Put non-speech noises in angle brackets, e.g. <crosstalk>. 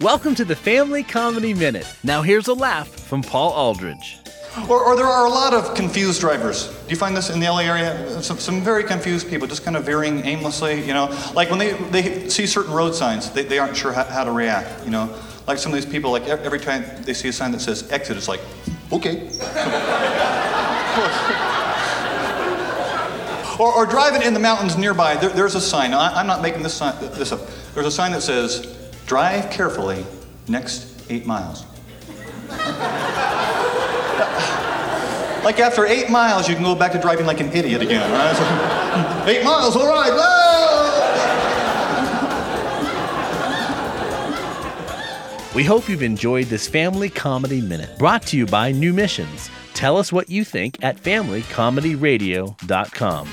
Welcome to the Family Comedy Minute. Now here's a laugh from Paul Aldridge. Or, or there are a lot of confused drivers. Do you find this in the LA area? Some, some very confused people, just kind of veering aimlessly, you know? Like when they, they see certain road signs, they, they aren't sure how, how to react, you know? Like some of these people, like every time they see a sign that says exit, it's like, okay. <laughs> or, or driving in the mountains nearby, there, there's a sign. I, I'm not making this, sign, this up. There's a sign that says, drive carefully next eight miles. Like after eight miles, you can go back to driving like an idiot again. Right? So, <laughs> eight miles, all right. whoa! We hope you've enjoyed this Family Comedy Minute brought to you by New Missions. Tell us what you think at FamilyComedyRadio.com.